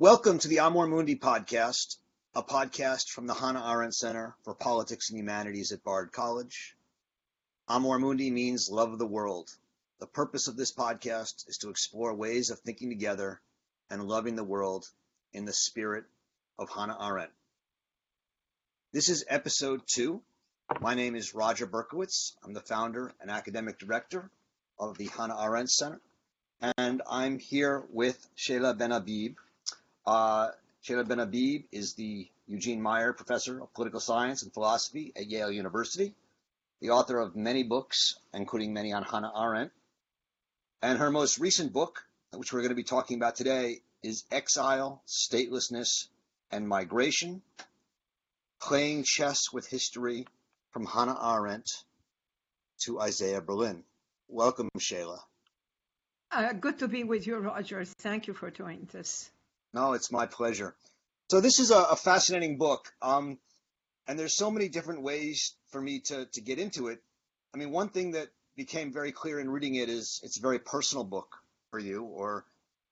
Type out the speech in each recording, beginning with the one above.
Welcome to the Amor Mundi podcast, a podcast from the Hannah Arendt Center for Politics and Humanities at Bard College. Amor Mundi means love of the world. The purpose of this podcast is to explore ways of thinking together and loving the world in the spirit of Hannah Arendt. This is episode two. My name is Roger Berkowitz. I'm the founder and academic director of the Hannah Arendt Center, and I'm here with Seyla Benhabib uh, Seyla Benhabib is the Eugene Meyer Professor of Political Science and Philosophy at Yale University, the author of many books, including many on Hannah Arendt. And her most recent book, which we're going to be talking about today, is Exile, Statelessness, and Migration Playing Chess with History from Hannah Arendt to Isaiah Berlin. Welcome, Seyla. Uh, good to be with you, Roger. Thank you for doing this. No, it's my pleasure. So this is a, a fascinating book, um, and there's so many different ways for me to to get into it. I mean, one thing that became very clear in reading it is it's a very personal book for you, or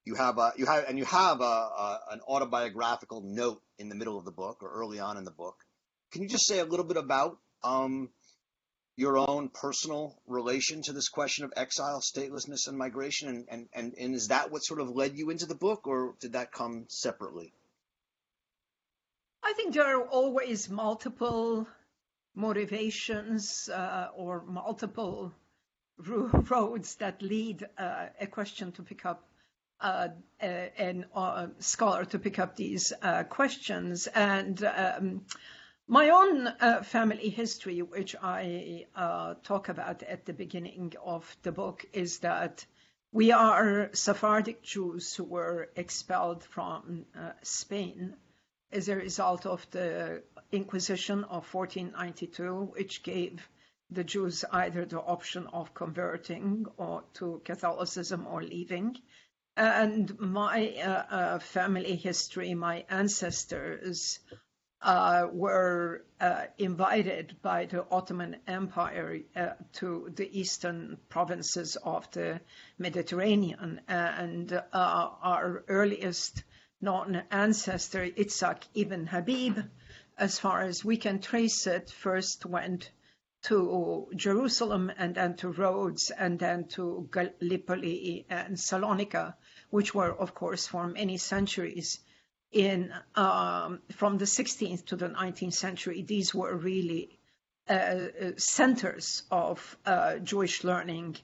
you have a you have and you have a, a an autobiographical note in the middle of the book or early on in the book. Can you just say a little bit about um, your own personal relation to this question of exile, statelessness, and migration? And, and, and, and is that what sort of led you into the book, or did that come separately? I think there are always multiple motivations uh, or multiple roads that lead uh, a question to pick up uh, a uh, scholar to pick up these uh, questions. And um, my own uh, family history, which I uh, talk about at the beginning of the book, is that we are Sephardic Jews who were expelled from uh, Spain as a result of the Inquisition of 1492, which gave the Jews either the option of converting or to Catholicism or leaving. And my uh, uh, family history, my ancestors uh, were uh, invited by the Ottoman Empire uh, to the eastern provinces of the Mediterranean. And uh, our earliest known ancestor, Itzhak ibn Habib, as far as we can trace it, first went to Jerusalem and then to Rhodes and then to Gallipoli and Salonika, which were, of course, for many centuries in um, from the 16th to the 19th century, these were really uh, uh, centers of uh, Jewish learning,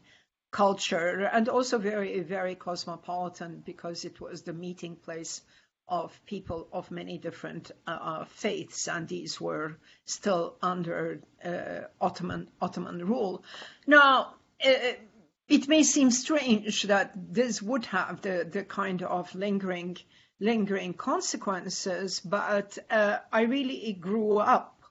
culture, and also very, very cosmopolitan because it was the meeting place of people of many different uh, faiths, and these were still under uh, Ottoman Ottoman rule. Now. Uh, it may seem strange that this would have the, the kind of lingering lingering consequences, but uh, I really grew up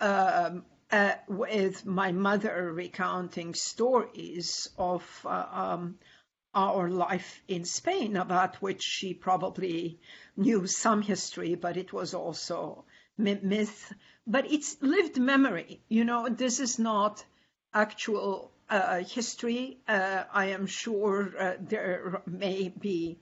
um, uh, with my mother recounting stories of uh, um, our life in Spain, about which she probably knew some history, but it was also myth. But it's lived memory. You know, this is not actual uh, history. Uh, I am sure uh, there may be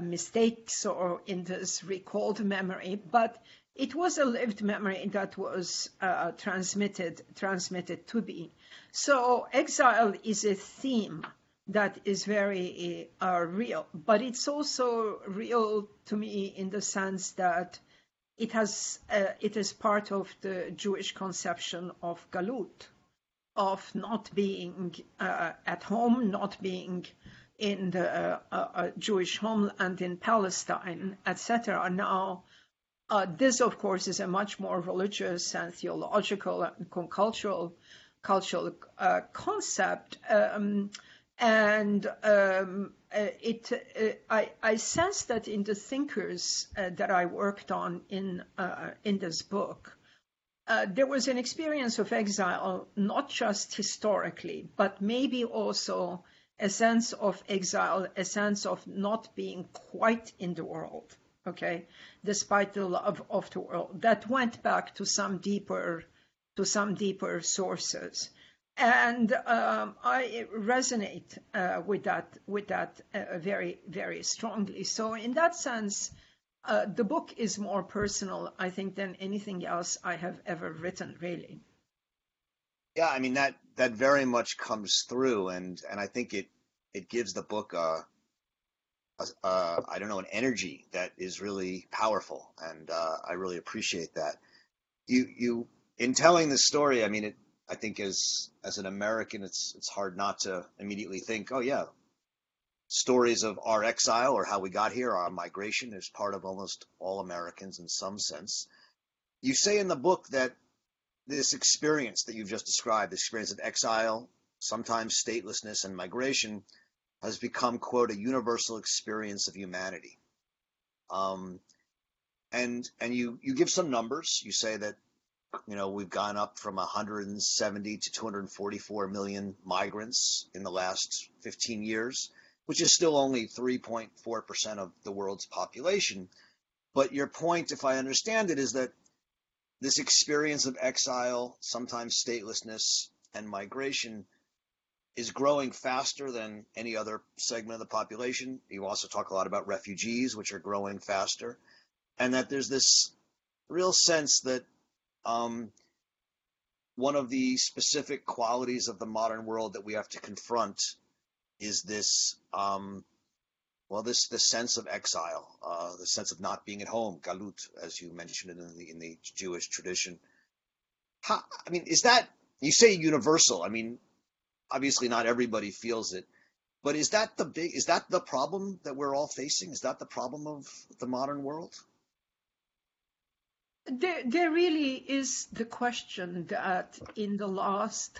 mistakes or in this recalled memory, but it was a lived memory that was uh, transmitted transmitted to me. So exile is a theme that is very uh, real, but it's also real to me in the sense that it has uh, it is part of the Jewish conception of galut, of not being uh, at home, not being in the uh, uh, Jewish homeland in Palestine, etc. Now, uh, this, of course, is a much more religious and theological and cultural cultural uh, concept, um, and um, uh, it. Uh, I, I, sense that in the thinkers that I worked on in in this book. there was an experience of exile, not just historically, but maybe also a sense of exile, a sense of not being quite in the world, okay, despite the love of the world. That went back to some deeper, to some deeper sources. And um, I resonate uh, with that, with that uh, very, very strongly. So in that sense, uh, the book is more personal, I think, than anything else I have ever written, really. Yeah, I mean that that very much comes through, and and I think it it gives the book a, a, a I don't know an energy that is really powerful, and uh, I really appreciate that. You you in telling the story, I mean it. I think as as an American, it's it's hard not to immediately think, oh yeah, stories of our exile or how we got here, our migration is part of almost all Americans in some sense. You say in the book that this experience that you've just described, the experience of exile, sometimes statelessness and migration, has become, quote, a universal experience of humanity. Um, and and you you give some numbers. You say that you know we've gone up from 170 to 244 million migrants in the last 15 years, which is still only 3.4 percent of the world's population. But your point, if I understand it, is that this experience of exile, sometimes statelessness, and migration is growing faster than any other segment of the population. You also talk a lot about refugees, which are growing faster, and that there's this real sense that um, one of the specific qualities of the modern world that we have to confront is this um, well, this the sense of exile, uh, the sense of not being at home, galut, as you mentioned in the in the Jewish tradition. How, I mean, is that you say universal? I mean, obviously not everybody feels it, but is that the big is that the problem that we're all facing? Is that the problem of the modern world? There, there really is the question that in the last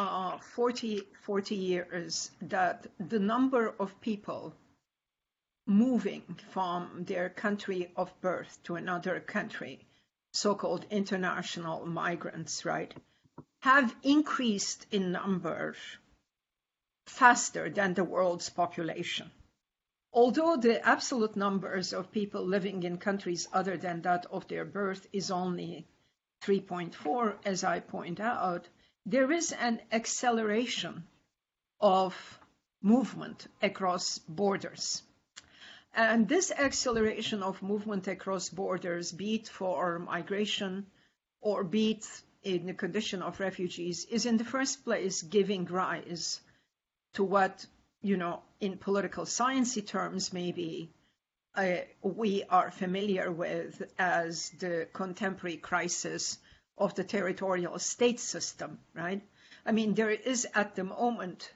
uh, 40, 40 years that the number of people moving from their country of birth to another country, so-called international migrants, right, have increased in number faster than the world's population. Although the absolute numbers of people living in countries other than that of their birth is only 3.4, as I point out, there is an acceleration of movement across borders. And this acceleration of movement across borders, be it for migration or be it in the condition of refugees, is in the first place giving rise to what, you know, in political sciencey terms, maybe uh, we are familiar with as the contemporary crisis of the territorial state system, right? I mean, there is at the moment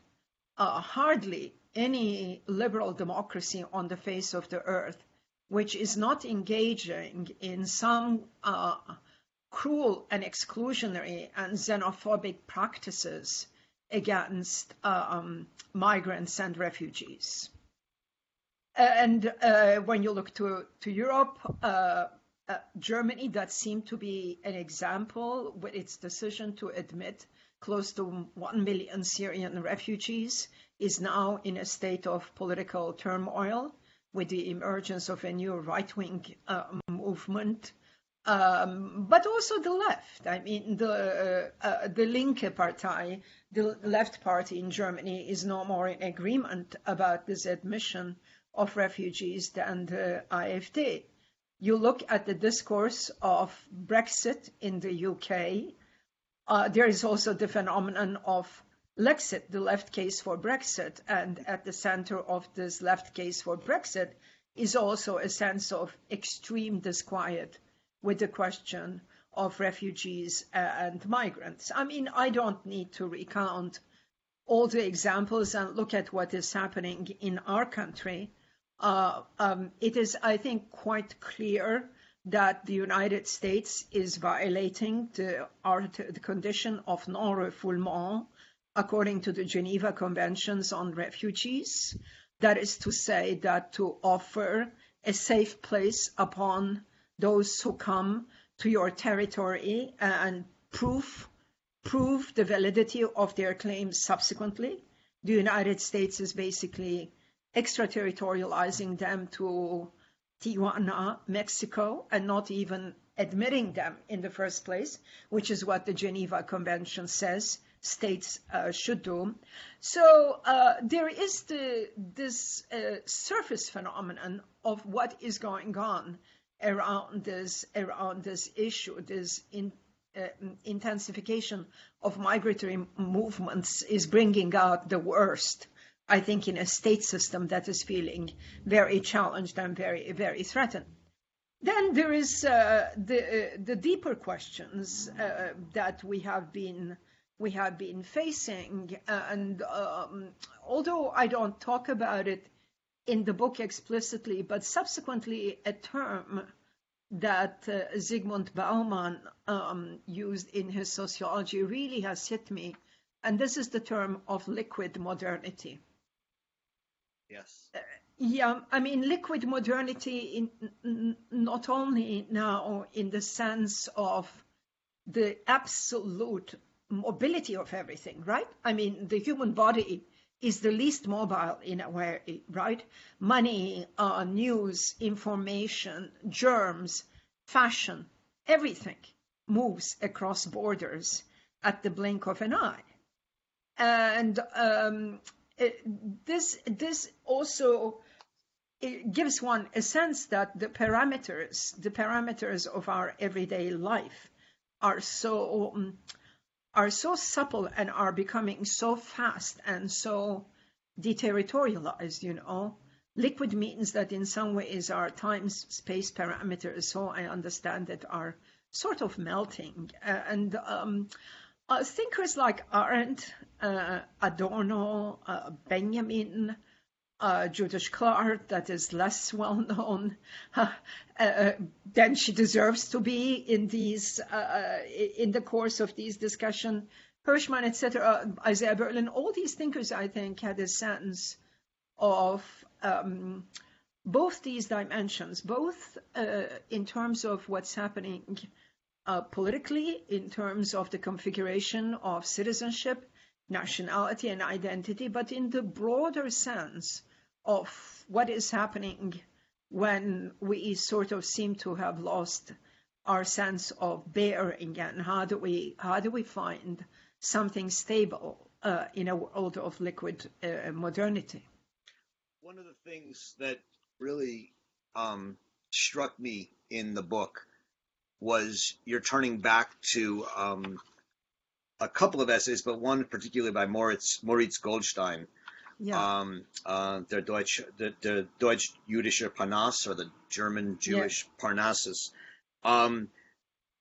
uh, hardly any liberal democracy on the face of the earth which is not engaging in some uh, cruel and exclusionary and xenophobic practices against uh, um, migrants and refugees. And uh, when you look to, to Europe, uh, Germany, that seemed to be an example with its decision to admit close to 1 million Syrian refugees, is now in a state of political turmoil with the emergence of a new right wing uh, movement. Um, but also the left. I mean, the uh, uh, the Linke Partei, the left party in Germany, is no more in agreement about this admission of refugees than the AfD you look at the discourse of Brexit in the UK, uh, there is also the phenomenon of Lexit, the left case for Brexit. And at the center of this left case for Brexit is also a sense of extreme disquiet with the question of refugees and migrants. I mean, I don't need to recount all the examples and look at what is happening in our country uh, um, it is, I think, quite clear that the United States is violating the, art, the condition of non-refoulement according to the Geneva Conventions on Refugees. That is to say that to offer a safe place upon those who come to your territory and prove prove the validity of their claims subsequently. The United States is basically extraterritorializing them to Tijuana, Mexico, and not even admitting them in the first place, which is what the Geneva Convention says, states uh, should do. So uh, there is the, this uh, surface phenomenon of what is going on around this around this issue, this in, uh, intensification of migratory movements is bringing out the worst. I think in a state system that is feeling very challenged and very very threatened. Then there is uh, the uh, the deeper questions uh, that we have been we have been facing, and um, although I don't talk about it in the book explicitly, but subsequently a term that uh, Zygmunt Bauman um, used in his sociology really has hit me, and this is the term of liquid modernity. Yes. Uh, yeah, I mean, liquid modernity, in, n- not only now in the sense of the absolute mobility of everything, right? I mean, the human body is the least mobile in a way, right? Money, uh, news, information, germs, fashion, everything moves across borders at the blink of an eye. And um, this this also gives one a sense that the parameters the parameters of our everyday life are so um, are so supple and are becoming so fast and so deterritorialized, you know. Liquid means that in some ways our time space parameters, so I understand it, are sort of melting. And um, uh, thinkers like Arendt, uh, Adorno, uh, Benjamin, uh, Judith Shklar that is less well known uh, uh, than she deserves to be in these in the course of these discussion. Hirschman, etc., Isaiah Berlin, all these thinkers, I think, had a sense of um, both these dimensions, both in terms of what's happening politically, in terms of the configuration of citizenship, nationality, and identity, but in the broader sense of what is happening when we sort of seem to have lost our sense of bearing and how do we how do we find something stable uh, in a world of liquid uh, modernity? One of the things that really um, struck me in the book was you're turning back to um, a couple of essays, but one particularly by Moritz, Moritz Goldstein, yeah. um, uh, der Deutsch, the, the Deutsch-Jüdische Parnass or the German-Jewish yeah. Parnassus, um,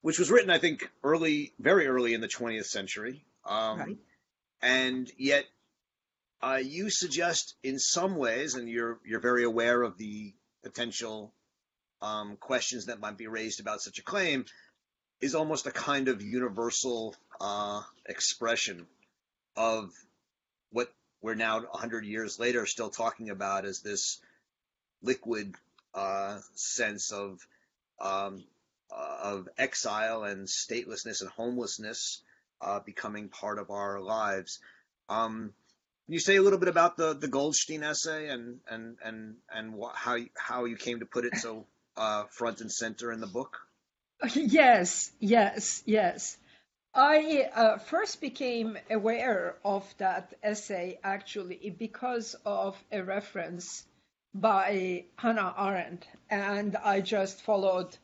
which was written, I think, early, very early in the 20th century. Um, right. And yet, uh, you suggest in some ways, and you're you're very aware of the potential um, questions that might be raised about such a claim, is almost a kind of universal uh, expression of what we're now 100 years later still talking about as this liquid uh, sense of um, uh, of exile and statelessness and homelessness uh, becoming part of our lives. Um, can you say a little bit about the, the Goldstein essay and and and and wh- how you, how you came to put it so uh, front and center in the book? Yes, yes, yes. I uh, first became aware of that essay actually because of a reference by Hannah Arendt, and I just followed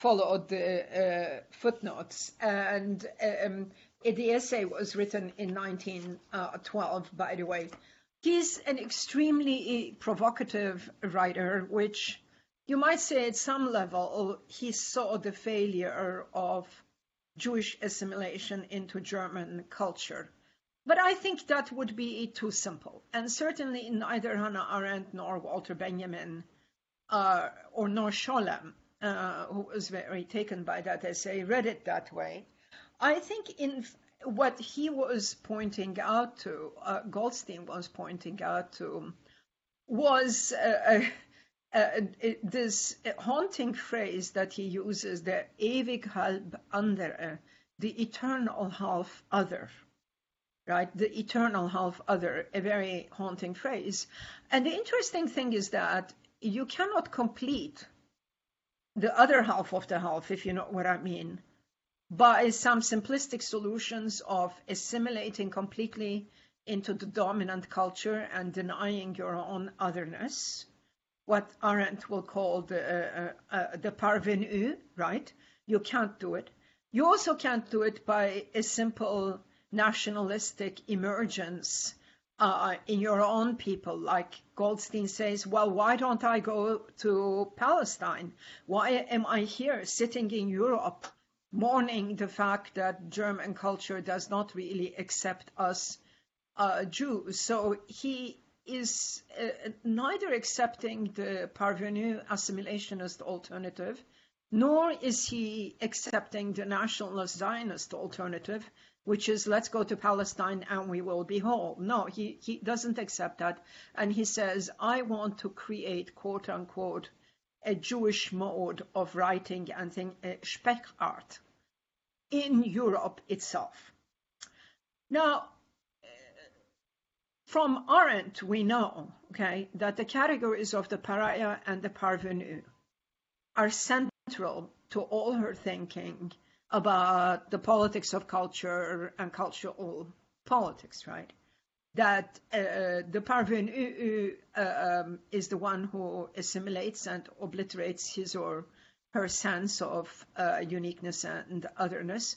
followed the uh, footnotes. And um, the essay was written in 1912, by the way. He's an extremely provocative writer, which you might say at some level he saw the failure of Jewish assimilation into German culture. But I think that would be too simple. And certainly neither Hannah Arendt nor Walter Benjamin uh, or nor Scholem, uh, who was very taken by that essay, read it that way. I think in what he was pointing out to, uh, Goldstein was pointing out to, was uh, uh, this haunting phrase that he uses, the ewig halb andere, the eternal half other, right? The eternal half other, a very haunting phrase. And the interesting thing is that you cannot complete the other half of the half, if you know what I mean, by some simplistic solutions of assimilating completely into the dominant culture and denying your own otherness, what Arendt will call the, uh, uh, uh, the parvenu, right? You can't do it. You also can't do it by a simple nationalistic emergence uh, in your own people. Like Goldstein says, well, why don't I go to Palestine? Why am I here sitting in Europe mourning the fact that German culture does not really accept us uh, Jews? So he is uh, neither accepting the parvenu assimilationist alternative, nor is he accepting the nationalist Zionist alternative, which is let's go to Palestine and we will be whole. No, he, he doesn't accept that. And he says, I want to create, quote unquote, a Jewish mode of writing and think, uh, Sprechart in Europe itself. Now, from Arendt, we know, okay, that the categories of the pariah and the parvenu are central to all her thinking about the politics of culture and cultural politics, right? That uh, the parvenu uh, um, is the one who assimilates and obliterates his or her sense of uh, uniqueness and otherness,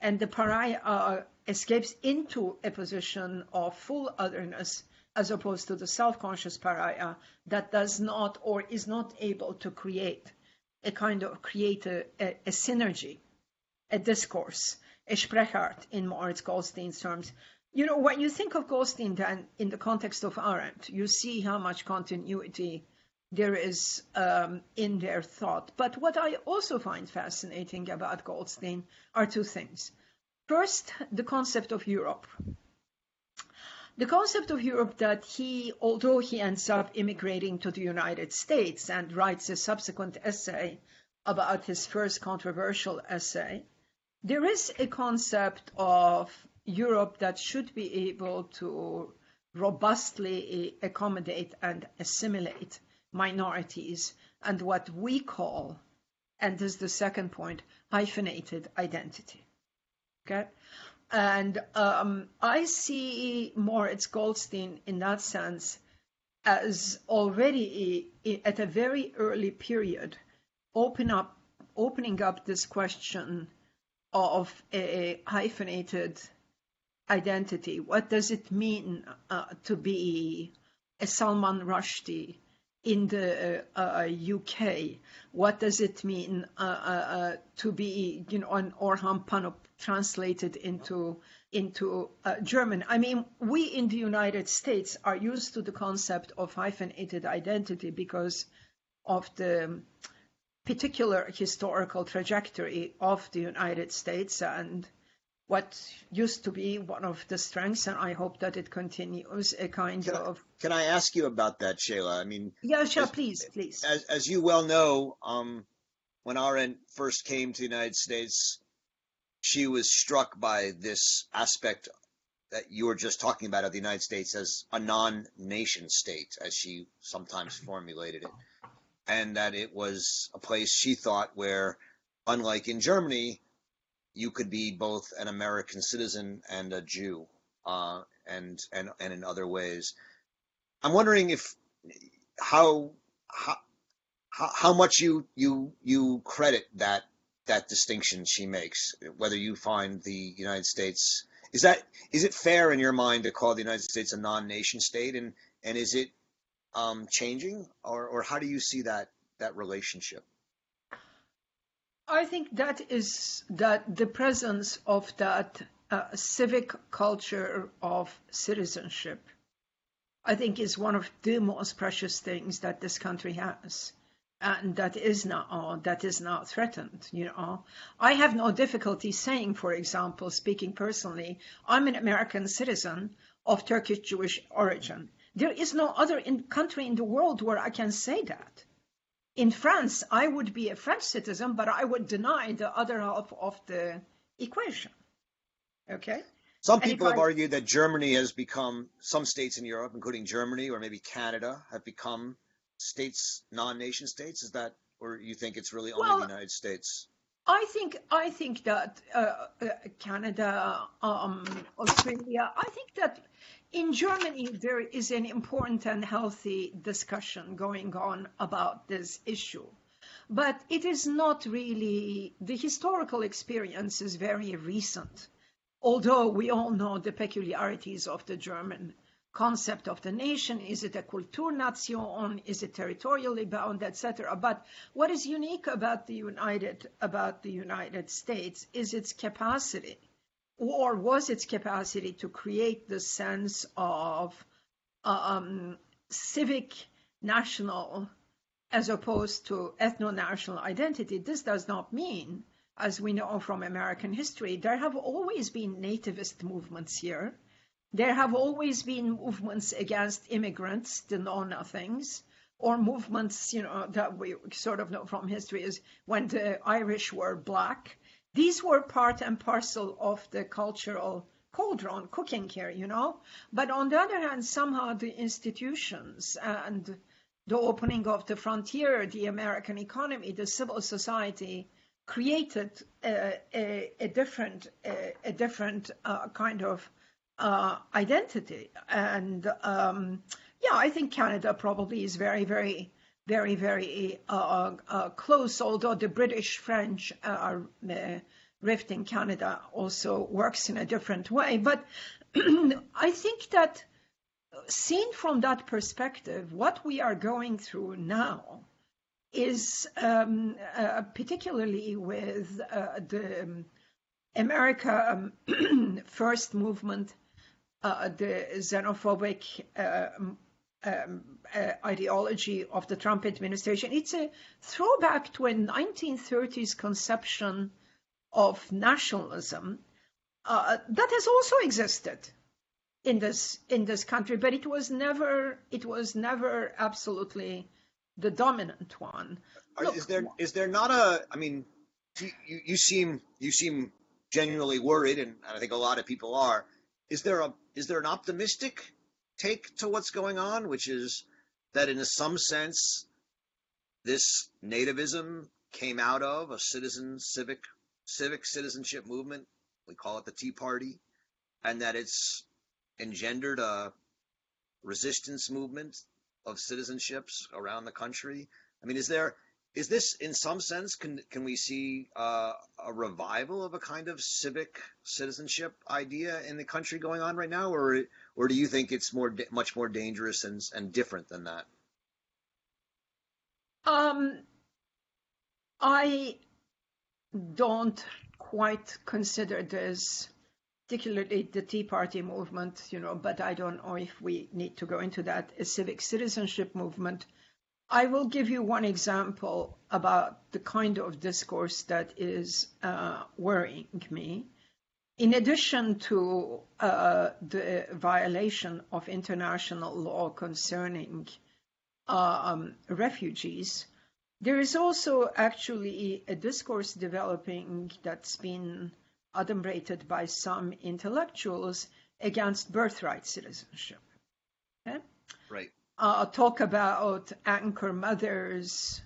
and the pariah escapes into a position of full otherness as opposed to the self-conscious pariah that does not or is not able to create a kind of create a, a, a synergy a discourse, a Sprechart in Moritz Goldstein's terms. You know, when you think of Goldstein then in the context of Arendt, you see how much continuity there is um, in their thought. But what I also find fascinating about Goldstein are two things. First, the concept of Europe. The concept of Europe that he, although he ends up immigrating to the United States and writes a subsequent essay about his first controversial essay, there is a concept of Europe that should be able to robustly accommodate and assimilate minorities and what we call, and this is the second point, hyphenated identity. And um, I see Moritz Goldstein in that sense as already at a very early period open up, opening up this question of a hyphenated identity. What does it mean uh, to be a Salman Rushdie in the uh, UK? Uh, what does it mean uh, uh, to be, you know, an Orhan Pamuk translated into into German? I mean, we in the United States are used to the concept of hyphenated identity because of the particular historical trajectory of the United States and what used to be one of the strengths, and I hope that it continues a kind can of. Can I ask you about that, Seyla? I mean, yeah, sure, as, please, please. As, as you well know, um, when Arendt first came to the United States, she was struck by this aspect that you were just talking about of the United States as a non-nation state, as she sometimes formulated it and that it was a place she thought where, unlike in Germany, you could be both an American citizen and a Jew, uh, and and and in other ways. I'm wondering if how how how much you you you credit that that distinction she makes, whether you find the United States is that is it fair in your mind to call the United States a non-nation state, and and is it um, changing, or or how do you see that that relationship? I think that is that the presence of that uh, civic culture of citizenship, I think, is one of the most precious things that this country has, and that is not uh, that is now threatened. You know, I have no difficulty saying, for example, speaking personally, I'm an American citizen of Turkish Jewish origin. There is no other in country in the world where I can say that. In France, I would be a French citizen, but I would deny the other half of the equation. Okay? Some people have argued that Germany has become, some states in Europe, including Germany or maybe Canada, have become states, non nation states. Is that, or you think it's really only well, the United States? I think I think that uh, uh, Canada, um, Australia. I think that in Germany there is an important and healthy discussion going on about this issue, but it is not really the historical experience is very recent. Although we all know the peculiarities of the German concept of the nation. Is it a Kulturnation? Is it territorially bound, etc.? But what is unique about the United about the United States is its capacity, or was its capacity to create the sense of um, civic national as opposed to ethno-national identity. This does not mean, as we know from American history, there have always been nativist movements here there have always been movements against immigrants, the know nothings, or movements, you know, that we sort of know from history is when the Irish were black. These were part and parcel of the cultural cauldron cooking here, you know. But on the other hand, somehow the institutions and the opening of the frontier, the American economy, the civil society created a, a, a different, a, a different uh, kind of uh, identity. And um, yeah, I think Canada probably is very, very, very, very uh, uh, close, although the British French uh, rift in Canada also works in a different way. But I think that seen from that perspective, what we are going through now is um, uh, particularly with uh, the America um, First movement uh, the xenophobic um, um, uh, ideology of the Trump administration. It's a throwback to a 1930s conception of nationalism uh, that has also existed in this in this country, but it was never it was never absolutely the dominant one. Look, is there is there not a? I mean, you, you seem you seem genuinely worried, and I think a lot of people are is there a is there an optimistic take to what's going on, which is that in some sense this nativism came out of a citizen civic civic citizenship movement. We call it the Tea Party, and that it's engendered a resistance movement of citizenships around the country. I mean, is there is this in some sense can can we see uh, a revival of a kind of civic citizenship idea in the country going on right now or or do you think it's more much more dangerous and and different than that um i don't quite consider this particularly the tea party movement you know but i don't know if we need to go into that a civic citizenship movement I will give you one example about the kind of discourse that is uh, worrying me. In addition to uh, the violation of international law concerning um, refugees, there is also actually a discourse developing that's been adumbrated by some intellectuals against birthright citizenship. Okay? Right uh, talk about anchor mothers.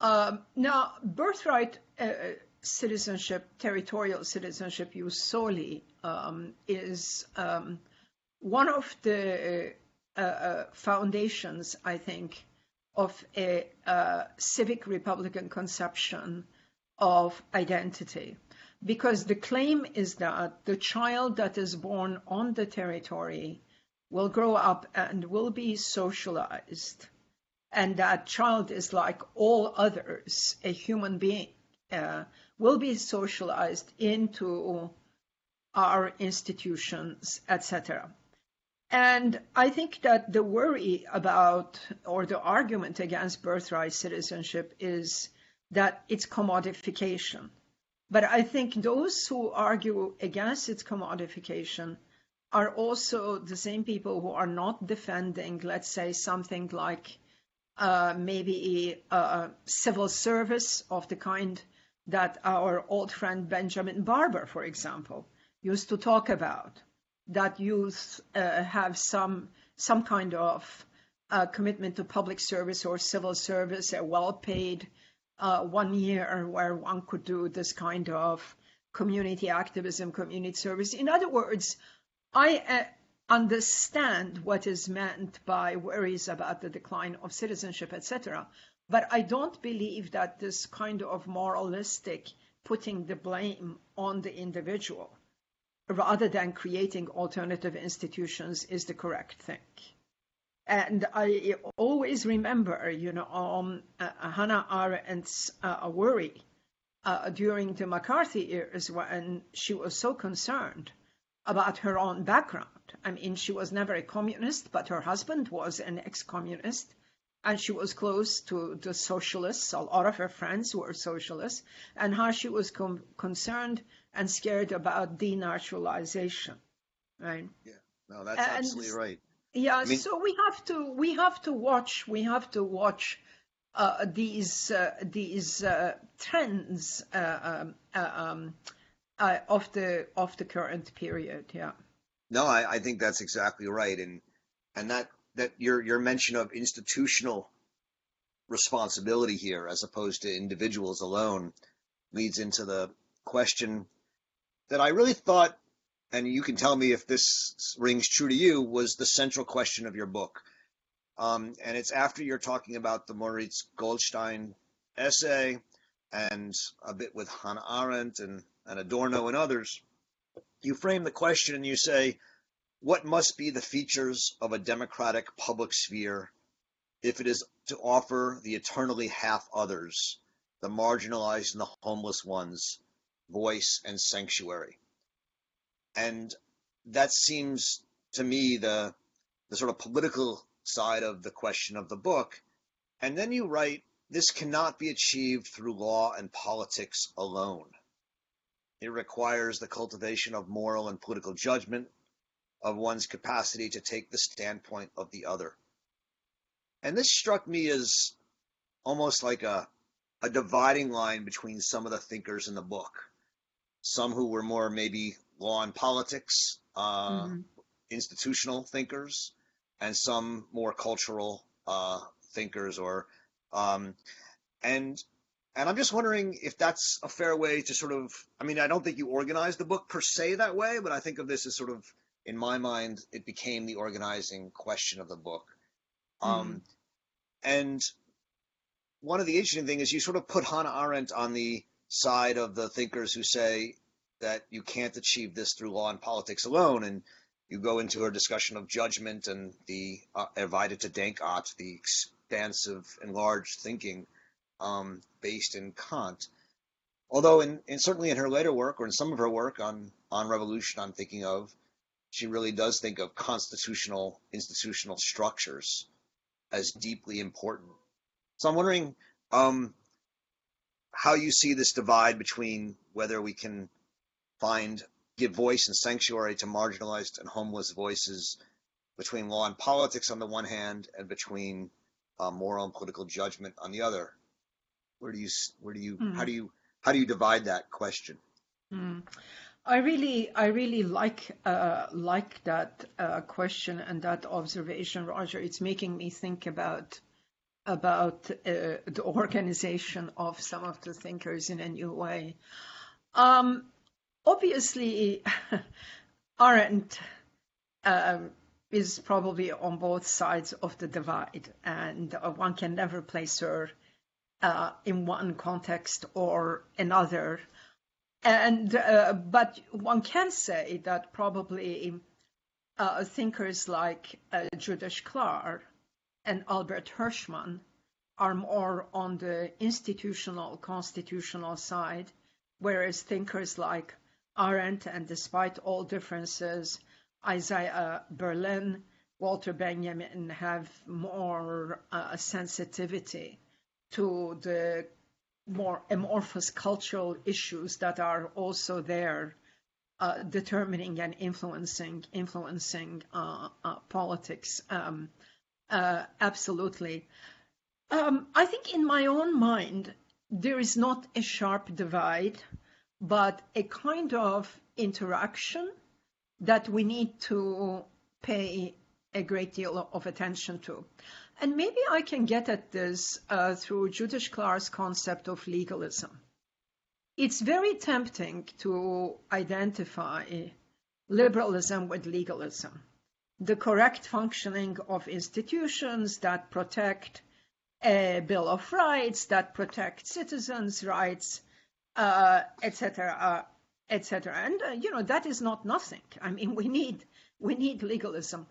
Um, now, birthright uh, citizenship, territorial citizenship, jus soli, um, is um, one of the uh, uh, foundations, I think, of a uh, civic republican conception of identity. Because the claim is that the child that is born on the territory will grow up and will be socialized. And that child is like all others, a human being, uh, will be socialized into our institutions, etc. And I think that the worry about or the argument against birthright citizenship is that it's commodification. But I think those who argue against its commodification are also the same people who are not defending, let's say, something like uh, maybe a, a, civil service of the kind that our old friend Benjamin Barber, for example, used to talk about. That youth uh, have some some kind of uh, commitment to public service or civil service, a well-paid uh, one year where one could do this kind of community activism, community service. In other words, I uh, understand what is meant by worries about the decline of citizenship, etc. But I don't believe that this kind of moralistic putting the blame on the individual rather than creating alternative institutions is the correct thing. And I always remember, you know, um, uh, Hannah Arendt's uh, worry uh, during the McCarthy years when she was so concerned about her own background. I mean, she was never a communist, but her husband was an ex-communist, and she was close to the socialists. A lot of her friends were socialists, and how she was com- concerned and scared about denaturalization, right? Yeah, no, that's and, absolutely right. Yeah, I mean, so we have to we have to watch we have to watch uh, these uh, these uh, trends uh, um, uh, um, uh, of the of the current period. Yeah. No, I, I think that's exactly right, and and that that your your mention of institutional responsibility here, as opposed to individuals alone, leads into the question that I really thought, and you can tell me if this rings true to you, was the central question of your book. Um, and it's after you're talking about the Moritz Goldstein essay and a bit with Hannah Arendt and, and Adorno and others. You frame the question and you say, what must be the features of a democratic public sphere if it is to offer the eternally half others, the marginalized and the homeless ones, voice and sanctuary. And that seems to me the the sort of political side of the question of the book. And then you write, this cannot be achieved through law and politics alone. It requires the cultivation of moral and political judgment, of one's capacity to take the standpoint of the other. And this struck me as almost like a, a dividing line between some of the thinkers in the book some who were more maybe law and politics, uh, mm-hmm. institutional thinkers, and some more cultural uh, thinkers or um, and and I'm just wondering if that's a fair way to sort of I mean I don't think you organized the book per se that way, but I think of this as sort of in my mind it became the organizing question of the book. Um, mm-hmm. Um, and one of the interesting things is you sort of put Hannah Arendt on the side of the thinkers who say that you can't achieve this through law and politics alone. And you go into a discussion of judgment and the uh, erweiterte Denkart, the expansive, enlarged thinking um, based in Kant. Although, in, in, certainly in her later work, or in some of her work on on revolution, I'm thinking of, she really does think of constitutional institutional structures as deeply important. So I'm wondering, um, how you see this divide between whether we can find give voice and sanctuary to marginalized and homeless voices between law and politics on the one hand and between uh, moral and political judgment on the other where do you where do you mm. how do you how do you divide that question mm. I really, I really like uh, like that uh, question and that observation, Roger. It's making me think about about uh, the organization of some of the thinkers in a new way. Um, obviously, Arendt um, is probably on both sides of the divide, and uh, one can never place her uh, in one context or another. And uh, but one can say that probably uh, thinkers like uh, Judith Shklar and Albert Hirschman are more on the institutional, constitutional side, whereas thinkers like Arendt and despite all differences, Isaiah Berlin, Walter Benjamin have more uh, sensitivity to the more amorphous cultural issues that are also there uh, determining and influencing influencing uh, uh, politics. Um, uh, absolutely. Um, I think in my own mind, there is not a sharp divide, but a kind of interaction that we need to pay a great deal of attention to. And maybe I can get at this uh, through Judith Shklar's concept of legalism. It's very tempting to identify liberalism with legalism, the correct functioning of institutions that protect a Bill of Rights, that protect citizens' rights, etc., uh, etc. And uh, you know that is not nothing. I mean, we need we need legalism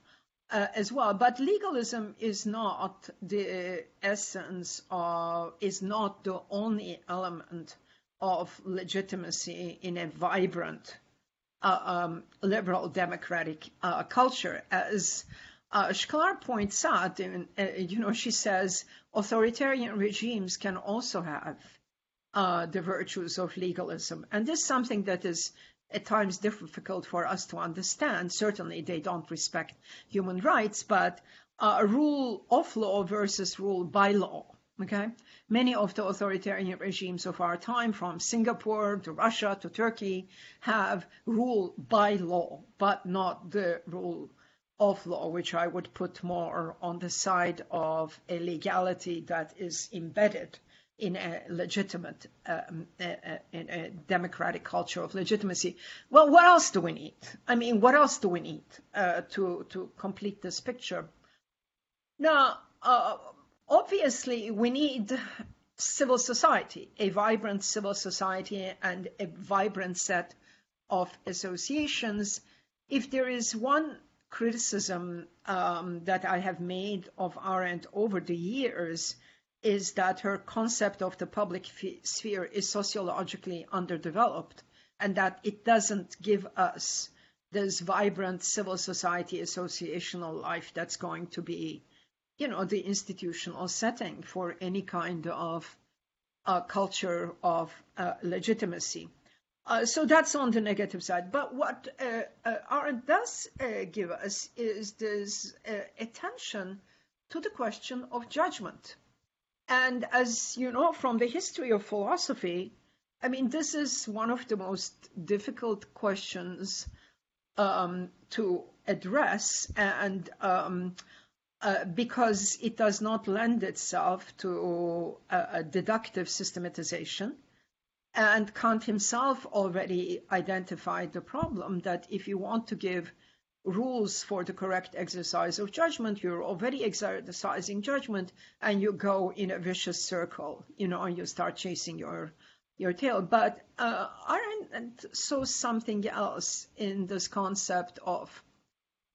uh, as well. But legalism is not the essence of, is not the only element of legitimacy in a vibrant uh, um, liberal democratic uh, culture. As uh, points out, in, uh, you know, she says authoritarian regimes can also have uh, the virtues of legalism. And this is something that is at times difficult for us to understand. Certainly, they don't respect human rights, but uh, rule of law versus rule by law. Okay, many of the authoritarian regimes of our time, from Singapore to Russia to Turkey, have rule by law, but not the rule of law, which I would put more on the side of a legality that is embedded in a legitimate, um, in a democratic culture of legitimacy. Well, what else do we need? I mean, what else do we need uh, to to complete this picture? Now, uh, obviously, we need civil society, a vibrant civil society, and a vibrant set of associations. If there is one criticism um, that I have made of Arendt over the years, is that her concept of the public sphere is sociologically underdeveloped and that it doesn't give us this vibrant civil society associational life that's going to be, you know, the institutional setting for any kind of uh, culture of uh, legitimacy. Uh, so that's on the negative side. But what uh, uh, Arendt does uh, give us is this attention to the question of judgment and as you know from the history of philosophy, I mean, this is one of the most difficult questions um, to address, and um, uh, because it does not lend itself to a, a deductive systematization. And Kant himself already identified the problem that if you want to give rules for the correct exercise of judgment, you're already exercising judgment and you go in a vicious circle, you know, and you start chasing your your tail. But uh, Arendt so something else in this concept of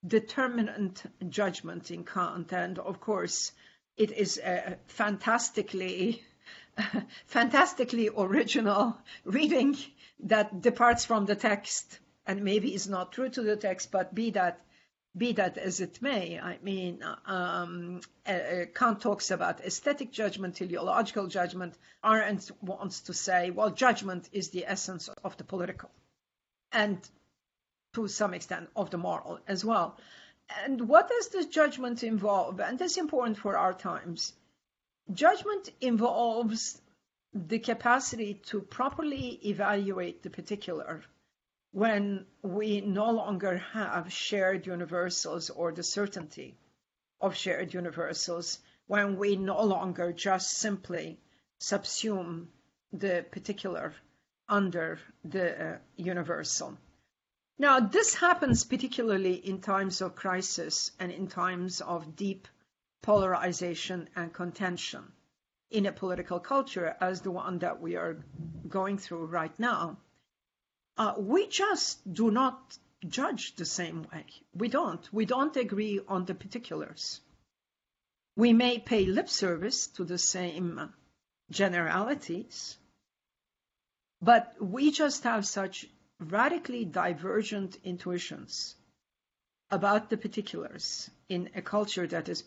determinant judgment in Kant. And of course, it is a fantastically fantastically original reading that departs from the text and maybe is not true to the text, but be that be that as it may, I mean, um, uh, uh, Kant talks about aesthetic judgment, teleological judgment. Arendt wants to say, well, judgment is the essence of the political, and to some extent of the moral as well. And what does this judgment involve? And this is important for our times. Judgment involves the capacity to properly evaluate the particular when we no longer have shared universals or the certainty of shared universals, when we no longer just simply subsume the particular under the uh, universal. Now, this happens particularly in times of crisis and in times of deep polarization and contention in a political culture as the one that we are going through right now uh, we just do not judge the same way. We don't. We don't agree on the particulars. We may pay lip service to the same generalities, but we just have such radically divergent intuitions about the particulars in a culture that is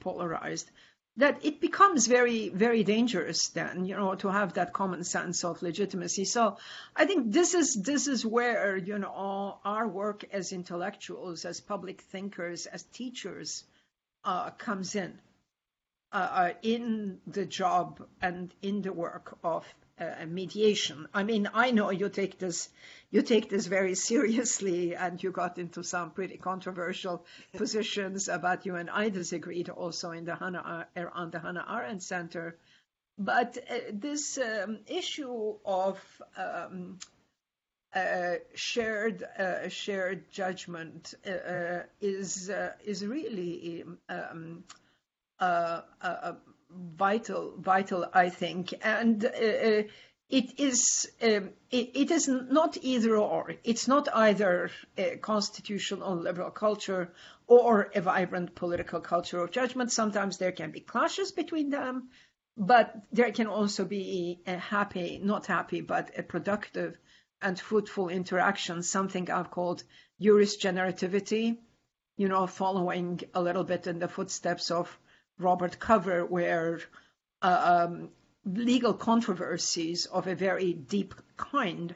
polarized that it becomes very, very dangerous then, you know, to have that common sense of legitimacy. So I think this is this is where, you know, our work as intellectuals, as public thinkers, as teachers uh, comes in. Uh, uh, in the job and in the work of uh, mediation. I mean, I know you take this you take this very seriously, and you got into some pretty controversial positions about you and I disagreed also in the Hannah on the Hannah Arendt Center. But uh, this um, issue of um, uh, shared uh, shared judgment uh, uh is uh, is really um, vital vital I think. And it is um, it, it is not either or. It's not either a constitutional liberal culture or a vibrant political culture of judgment. Sometimes there can be clashes between them but there can also be a happy not happy but a productive and fruitful interaction, something I've called jurisgenerativity, you know, following a little bit in the footsteps of Robert Cover, where uh, um, legal controversies of a very deep kind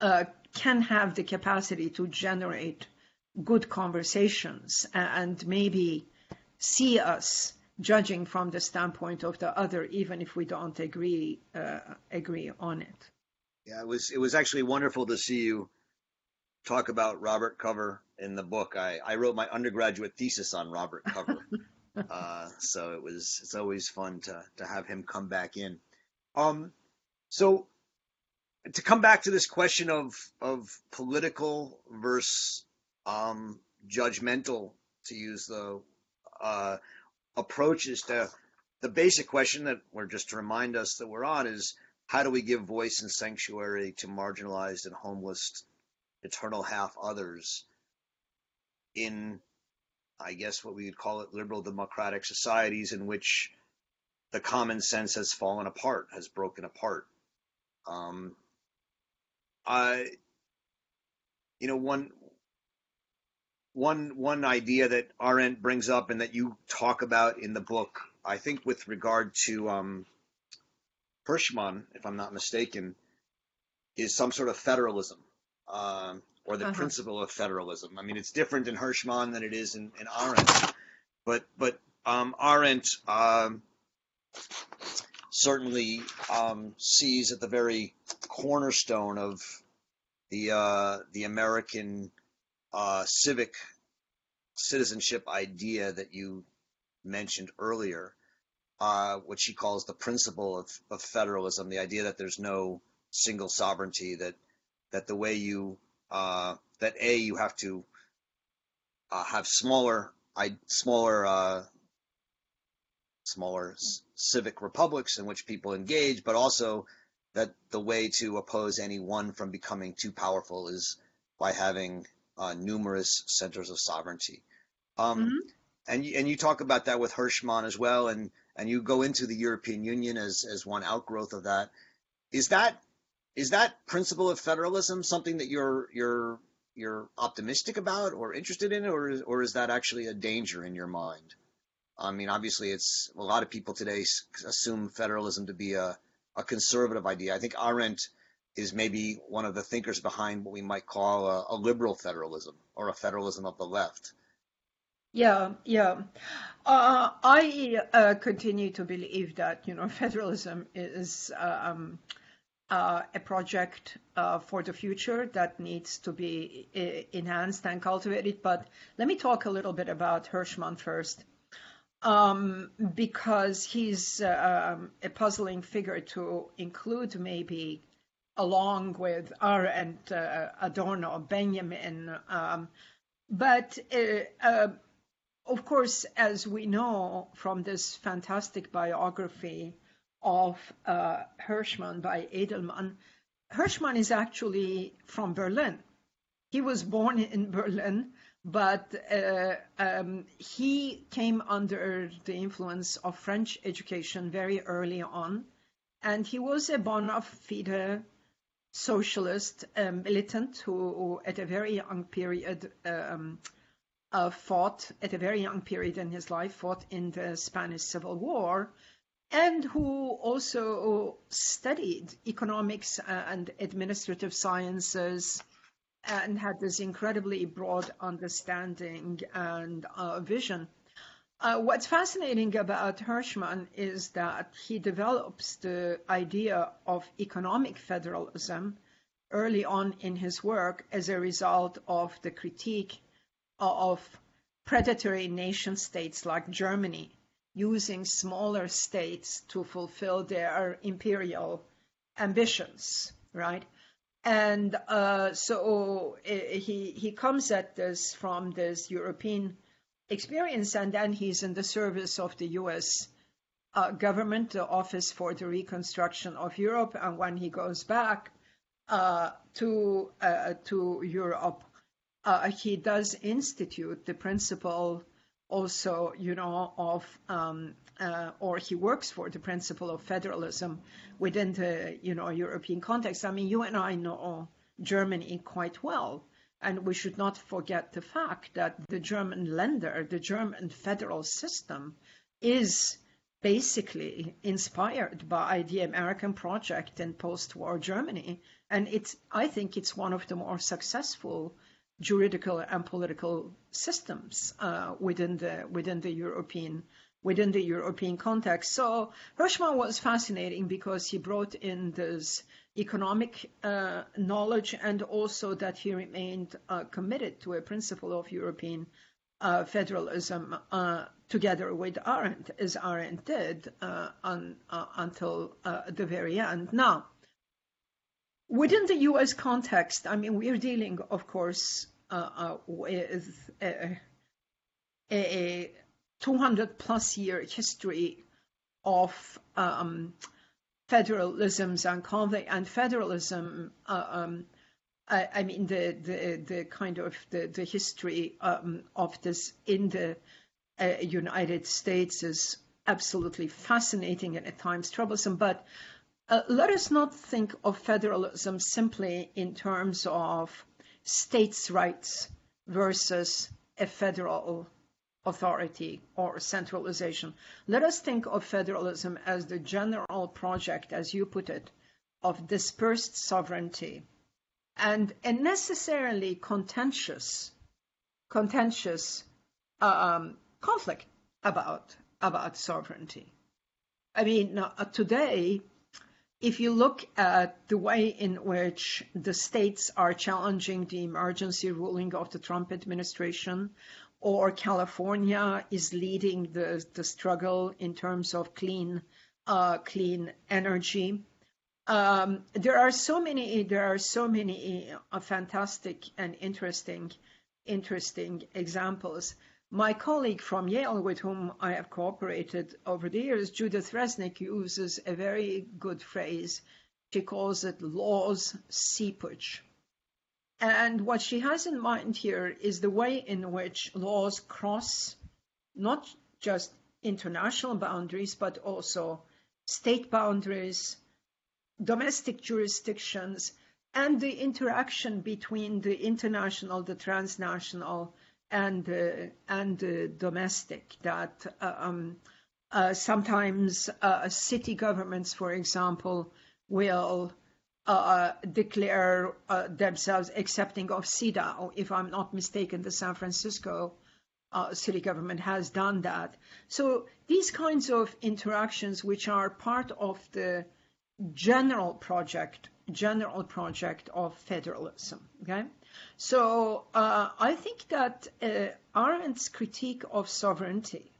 uh, can have the capacity to generate good conversations and maybe see us judging from the standpoint of the other, even if we don't agree uh, agree on it. Yeah, it was it was actually wonderful to see you talk about Robert Cover in the book. I, I wrote my undergraduate thesis on Robert Cover, uh, so it was it's always fun to to have him come back in. Um, so to come back to this question of of political versus um, judgmental, to use the uh, approaches to the basic question that we're just to remind us that we're on is how do we give voice and sanctuary to marginalized and homeless eternal half others in I guess what we would call it liberal democratic societies in which the common sense has fallen apart, has broken apart. Um, I, you know, one one one idea that Arendt brings up and that you talk about in the book, I think, with regard to um, if I'm not mistaken, is some sort of federalism uh, or the uh-huh. principle of federalism. I mean, it's different in Hirschman than it is in, in Arendt, but but um, Arendt um, certainly um, sees at the very cornerstone of the uh, the American uh, civic citizenship idea that you mentioned earlier uh, what she calls the principle of, of federalism, the idea that there's no single sovereignty, that that the way you uh, that a you have to uh, have smaller I, smaller uh, smaller civic republics in which people engage, but also that the way to oppose any one from becoming too powerful is by having uh, numerous centers of sovereignty. Um, mm-hmm. And and you talk about that with Hirschman as well, and and you go into the European Union as as one outgrowth of that. Is that is that principle of federalism something that you're you're you're optimistic about or interested in, or or is that actually a danger in your mind? I mean, obviously, it's a lot of people today assume federalism to be a a conservative idea. I think Arendt is maybe one of the thinkers behind what we might call a, a liberal federalism or a federalism of the left. Yeah, yeah. Uh, I uh, continue to believe that you know federalism is um, uh, a project uh, for the future that needs to be uh, enhanced and cultivated. But let me talk a little bit about Hirschman first, um, because he's uh, a puzzling figure to include, maybe along with Arendt, Adorno, Benjamin. Um, but of course, as we know from this fantastic biography of uh, Hirschman by Adelman, Hirschman is actually from Berlin. He was born in Berlin, but uh, um, he came under the influence of French education very early on, and he was a bona fide socialist um, militant who, at a very young period, um, uh, fought at a very young period in his life, fought in the Spanish Civil War, and who also studied economics and administrative sciences and had this incredibly broad understanding and uh, vision. Uh, what's fascinating about Hirschman is that he develops the idea of economic federalism early on in his work as a result of the critique of predatory nation states like Germany using smaller states to fulfill their imperial ambitions, right? And uh, so he he comes at this from this European experience, and then he's in the service of the U.S. Uh, government, the Office for the Reconstruction of Europe, and when he goes back uh, to uh, to Europe, uh, he does institute the principle also, you know, of um, uh, or he works for the principle of federalism within the you know European context. I mean, you and I know Germany quite well, and we should not forget the fact that the German Länder, the German federal system, is basically inspired by the American project in post-war Germany, and it's I think it's one of the more successful juridical and political systems uh, within the within the European within the European context. So Hirschman was fascinating because he brought in this economic uh, knowledge and also that he remained uh, committed to a principle of European uh, federalism uh, together with Arendt, as Arendt did uh, on, uh, until the very end. Now, within the U.S. context, I mean, we're dealing, of course, with a, a 200 plus year history of um, federalisms and and federalism. Uh, um, I, I, mean the, the the kind of the the history um, of this in the uh, United States is absolutely fascinating and at times troublesome. But uh, let us not think of federalism simply in terms of states' rights versus a federal authority or centralization. Let us think of federalism as the general project, as you put it, of dispersed sovereignty and a necessarily contentious, contentious um, conflict about about sovereignty. I mean, uh, today, if you look at the way in which the states are challenging the emergency ruling of the Trump administration, or California is leading the, the struggle in terms of clean, uh, clean energy. Um, there are so many, there are so many uh, fantastic and interesting, interesting examples. My colleague from Yale, with whom I have cooperated over the years, Judith Resnik, uses a very good phrase. She calls it laws seepage. And what she has in mind here is the way in which laws cross not just international boundaries, but also state boundaries, domestic jurisdictions, and the interaction between the international, the transnational, and uh, and the domestic. That uh, um, uh, sometimes uh, city governments, for example, will uh, declare uh, themselves accepting of CEDAW. If I'm not mistaken, the San Francisco uh, city government has done that. So these kinds of interactions, which are part of the general project, general project of federalism. Okay, so uh, I think that uh, Arendt's critique of sovereignty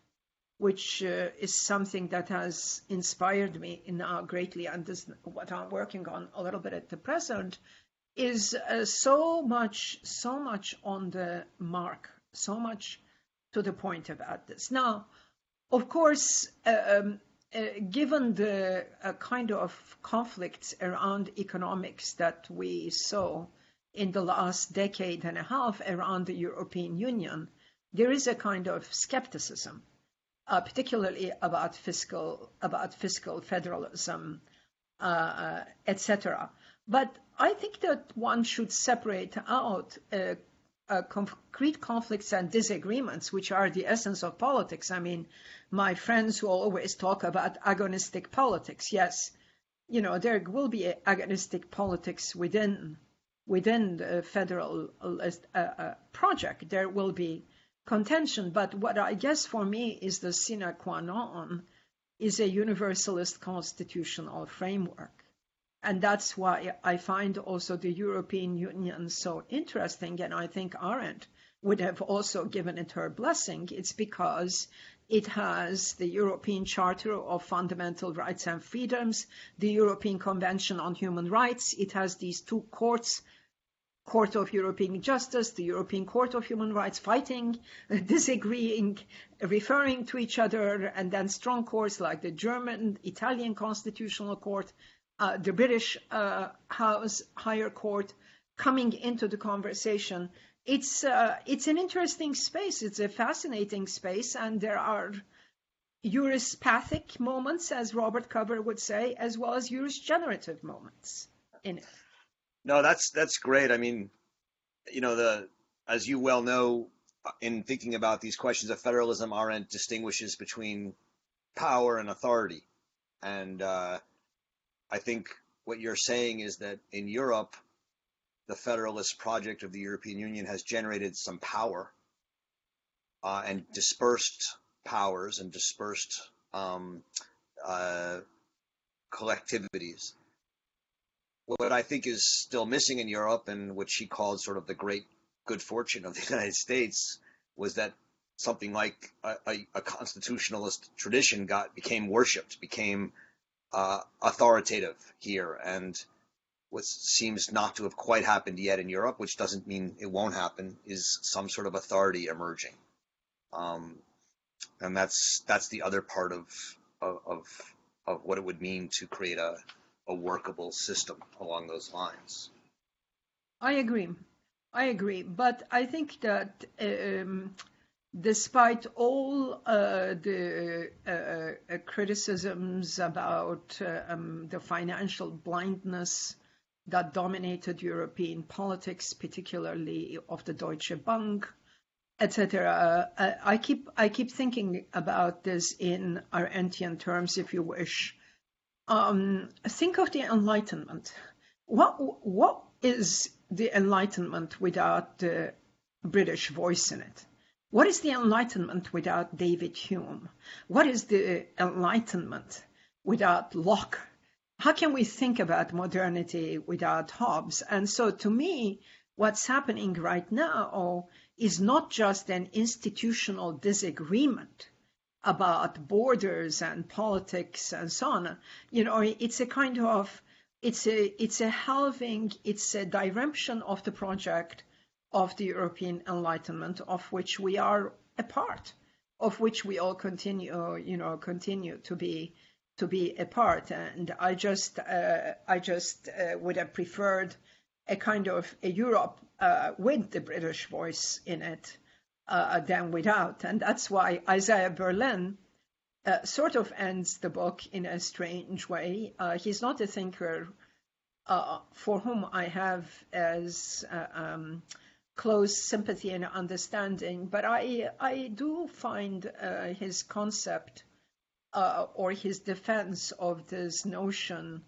which uh, is something that has inspired me now greatly, and this what I'm working on a little bit at the present, is uh, so much, so much on the mark, so much to the point about this. Now, of course, um, uh, given the uh, kind of conflicts around economics that we saw in the last decade and a half around the European Union, there is a kind of skepticism uh, particularly about fiscal about fiscal federalism, uh, uh etc. But I think that one should separate out uh, uh, concrete conflicts and disagreements, which are the essence of politics. I mean, my friends who always talk about agonistic politics, yes, you know, there will be agonistic politics within within the federal uh, uh, project. There will be contention. But what I guess for me is the sine qua non is a universalist constitutional framework. And that's why I find also the European Union so interesting. And I think Arendt would have also given it her blessing. It's because it has the European Charter of Fundamental Rights and Freedoms, the European Convention on Human Rights. It has these two courts Court of European Justice, the European Court of Human Rights, fighting, disagreeing, referring to each other, and then strong courts like the German, Italian Constitutional Court, uh, the British uh, House Higher Court coming into the conversation. It's uh, it's an interesting space. It's a fascinating space, and there are jurispathic moments, as Robert Cover would say, as well as jurisgenerative moments in it. No, that's that's great. I mean, you know, the as you well know, in thinking about these questions of federalism, Arendt distinguishes between power and authority, and uh, I think what you're saying is that in Europe, the federalist project of the European Union has generated some power uh, and dispersed powers and dispersed um, uh, collectivities what I think is still missing in Europe, and what she called sort of the great good fortune of the United States, was that something like a, a, a constitutionalist tradition got became worshipped, became uh, authoritative here, and what seems not to have quite happened yet in Europe, which doesn't mean it won't happen, is some sort of authority emerging, um, and that's that's the other part of of of what it would mean to create a a workable system along those lines. I agree. I agree. But I think that um, despite all uh, the uh, uh, criticisms about uh, um, the financial blindness that dominated European politics, particularly of the Deutsche Bank, etc., uh, I keep I keep thinking about this in Arendtian terms, if you wish um, think of the Enlightenment. What what is the Enlightenment without the British voice in it? What is the Enlightenment without David Hume? What is the Enlightenment without Locke? How can we think about modernity without Hobbes? And so, to me, what's happening right now is not just an institutional disagreement about borders and politics and so on. You know, it's a kind of it's a it's a halving, it's a direction of the project of the European Enlightenment, of which we are a part, of which we all continue, you know, continue to be to be a part. And I just uh, I just uh, would have preferred a kind of a Europe uh, with the British voice in it uh, than without. And that's why Isaiah Berlin uh, sort of ends the book in a strange way. Uh, he's not a thinker uh, for whom I have as uh, um, close sympathy and understanding, but I, I do find uh, his concept or his defense of this notion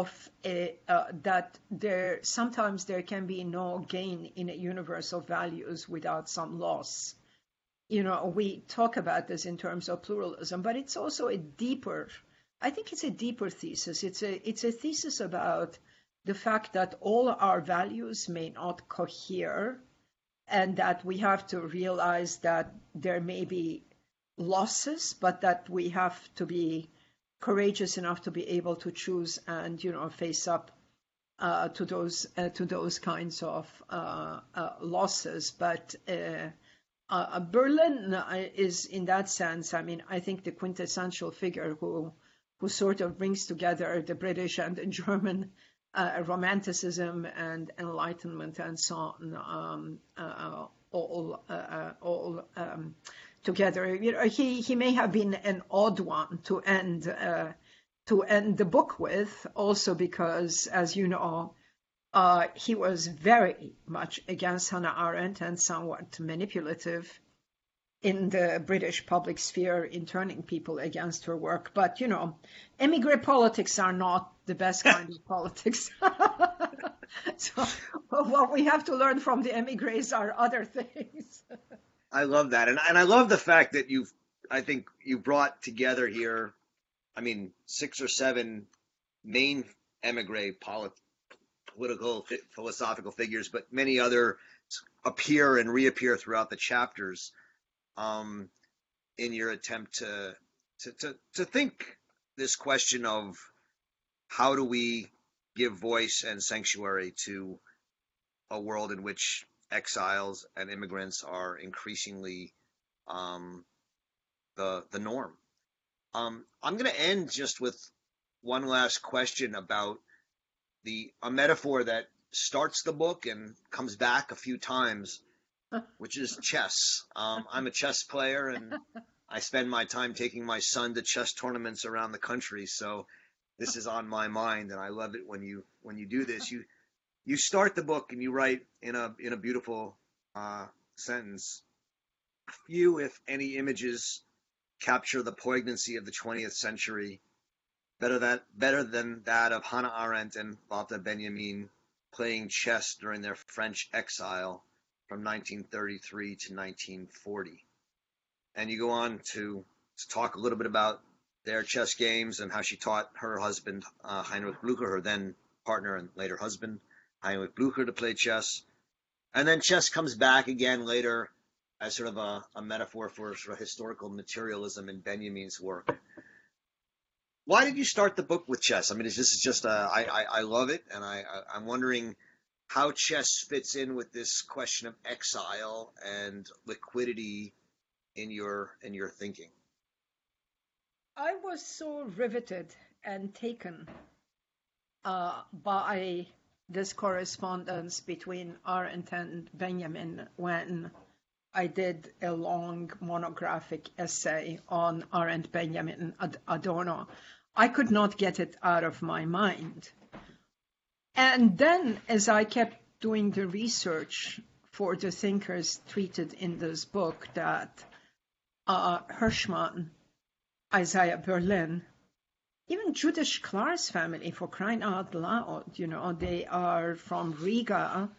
of a, uh, that there sometimes there can be no gain in universal values without some loss. You know, we talk about this in terms of pluralism, but it's also a deeper. I think it's a deeper thesis. It's a it's a thesis about the fact that all our values may not cohere, and that we have to realize that there may be losses, but that we have to be courageous enough to be able to choose and you know face up uh, to those uh, to those kinds of uh, uh losses. But uh, uh, Berlin is, in that sense, I mean, I think the quintessential figure who who sort of brings together the British and the German Romanticism and Enlightenment and so on, um, all all um, together. You know, he he may have been an odd one to end uh, to end the book with, also because, as you know, uh, he was very much against Hannah Arendt and somewhat manipulative in the British public sphere in turning people against her work. But you know, emigre politics are not the best kind of politics. so what we have to learn from the emigres are other things. I love that, and and I love the fact that you've I think you brought together here. I mean, six or seven main emigre polit- political philosophical figures, but many other appear and reappear throughout the chapters. Um, in your attempt to to to, to think this question of how do we give voice and sanctuary to a world in which exiles and immigrants are increasingly um, the the norm. Um, I'm going to end just with one last question about the a metaphor that starts the book and comes back a few times, which is chess. Um, I'm a chess player and I spend my time taking my son to chess tournaments around the country. So this is on my mind, and I love it when you when you do this. You you start the book and you write in a in a beautiful uh, sentence. Few, if any, images capture the poignancy of the 20th century better that better than that of Hannah Arendt and Walter Benjamin playing chess during their French exile from 1933 to 1940. And you go on to, to talk a little bit about their chess games and how she taught her husband, uh, Heinrich Blücher, her then partner and later husband, Heinrich Blücher, to play chess. And then chess comes back again later as sort of a, a metaphor for sort of historical materialism in Benjamin's work. Why did you start the book with chess? I mean, this is just, uh, I, I, I love it, and I, I, I'm wondering how chess fits in with this question of exile and liquidity in your in your thinking? I was so riveted and taken uh, by this correspondence between Arendt and Benjamin when I did a long monographic essay on Arendt, Benjamin, Ad- Adorno. I could not get it out of my mind. And then, as I kept doing the research for the thinkers treated in this book, that uh, Hirschman, Isaiah Berlin, even Judith Shklar's family, for crying out loud, you know, they are from Riga.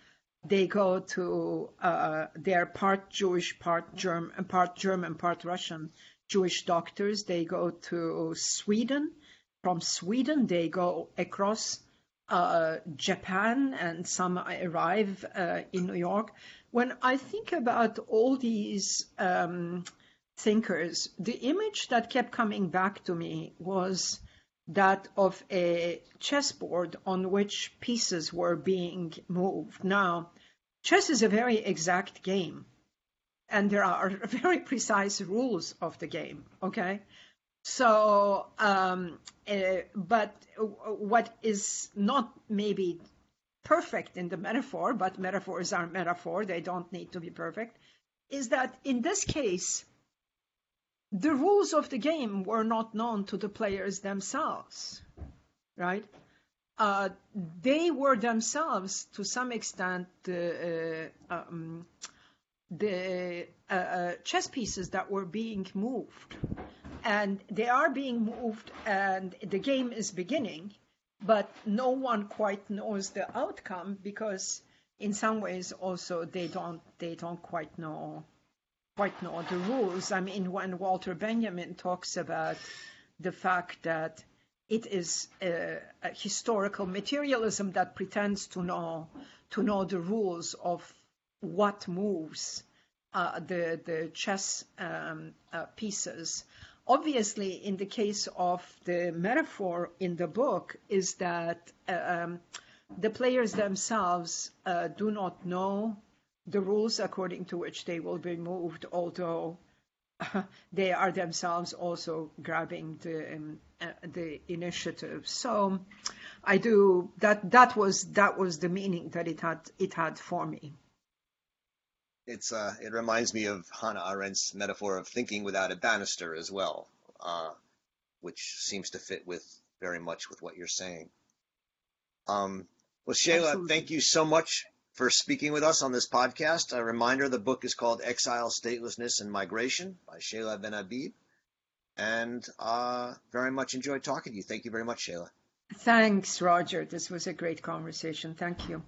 They go to, uh, they're part Jewish, part German, part German, part Russian Jewish doctors. They go to Sweden. From Sweden, they go across uh, Japan, and some arrive uh, in New York. When I think about all these um, thinkers, the image that kept coming back to me was that of a chessboard on which pieces were being moved. Now, chess is a very exact game, and there are very precise rules of the game, okay? So, um, uh, but what is not maybe perfect in the metaphor, but metaphors are metaphor, they don't need to be perfect, is that in this case, the rules of the game were not known to the players themselves, right? Uh, they were themselves, to some extent, the, uh, um, the uh, uh, chess pieces that were being moved. And they are being moved, and the game is beginning, but no one quite knows the outcome because, in some ways, also they don't they don't quite know quite know the rules. I mean, when Walter Benjamin talks about the fact that it is a, a historical materialism that pretends to know to know the rules of what moves uh, the the chess um, uh, pieces. Obviously, in the case of the metaphor in the book, is that uh, um, the players themselves uh, do not know the rules according to which they will be moved, although they are themselves also grabbing the um, uh, the initiative. So I do that. That was that was the meaning that it had it had for me. It's uh, it reminds me of Hannah Arendt's metaphor of thinking without a banister as well, uh, which seems to fit with very much with what you're saying. Um, well, Seyla, Absolutely. thank you so much for speaking with us on this podcast. A reminder the book is called Exile, Statelessness, and Migration by Seyla Benhabib. And uh, very much enjoyed talking to you. Thank you very much, Shayla. Thanks, Roger. This was a great conversation. Thank you.